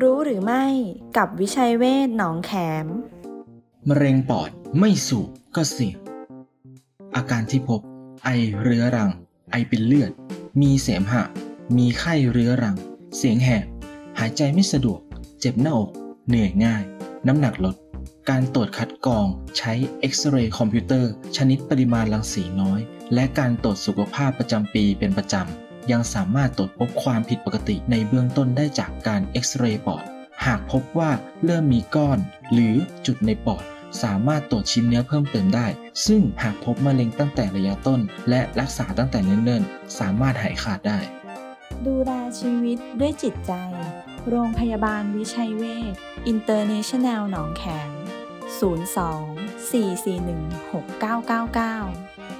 รู้หรือไม่กับวิชัยเวศหนองแขม มะเร็งปอดไม่สูบก็เสี่ยงอาการที่พบ ไอเรื้อรัง ไอเป็นเลือด มีเสมหะ มีไข้เรื้อรัง เสียงแหบ หายใจไม่สะดวก เจ็บหน้าอก เหนื่อยง่าย น้ำหนักลด การตรวจคัดกรองใช้เอ็กซเรย์คอมพิวเตอร์ ชนิดปริมาณรังสีน้อย และการตรวจสุขภาพประจำปีเป็นประจำ ยังสามารถตรวจพบความผิดปกติในเบื้องต้นได้จากการเอ็กซเรย์ปอด หากพบว่าเริ่มมีก้อน หรือจุดในปอด สามารถตรวจชิ้นเนื้อเพิ่มเติมได้ ซึ่งหากพบมะเร็งตั้งแต่ระยะต้น และรักษาตั้งแต่เนิ่นๆ สามารถหายขาดได้ ดูแลชีวิตด้วยจิตใจ โรงพยาบาลวิชัยเวชอินเตอร์เนชั่นแนลหนองแขม02 441 6999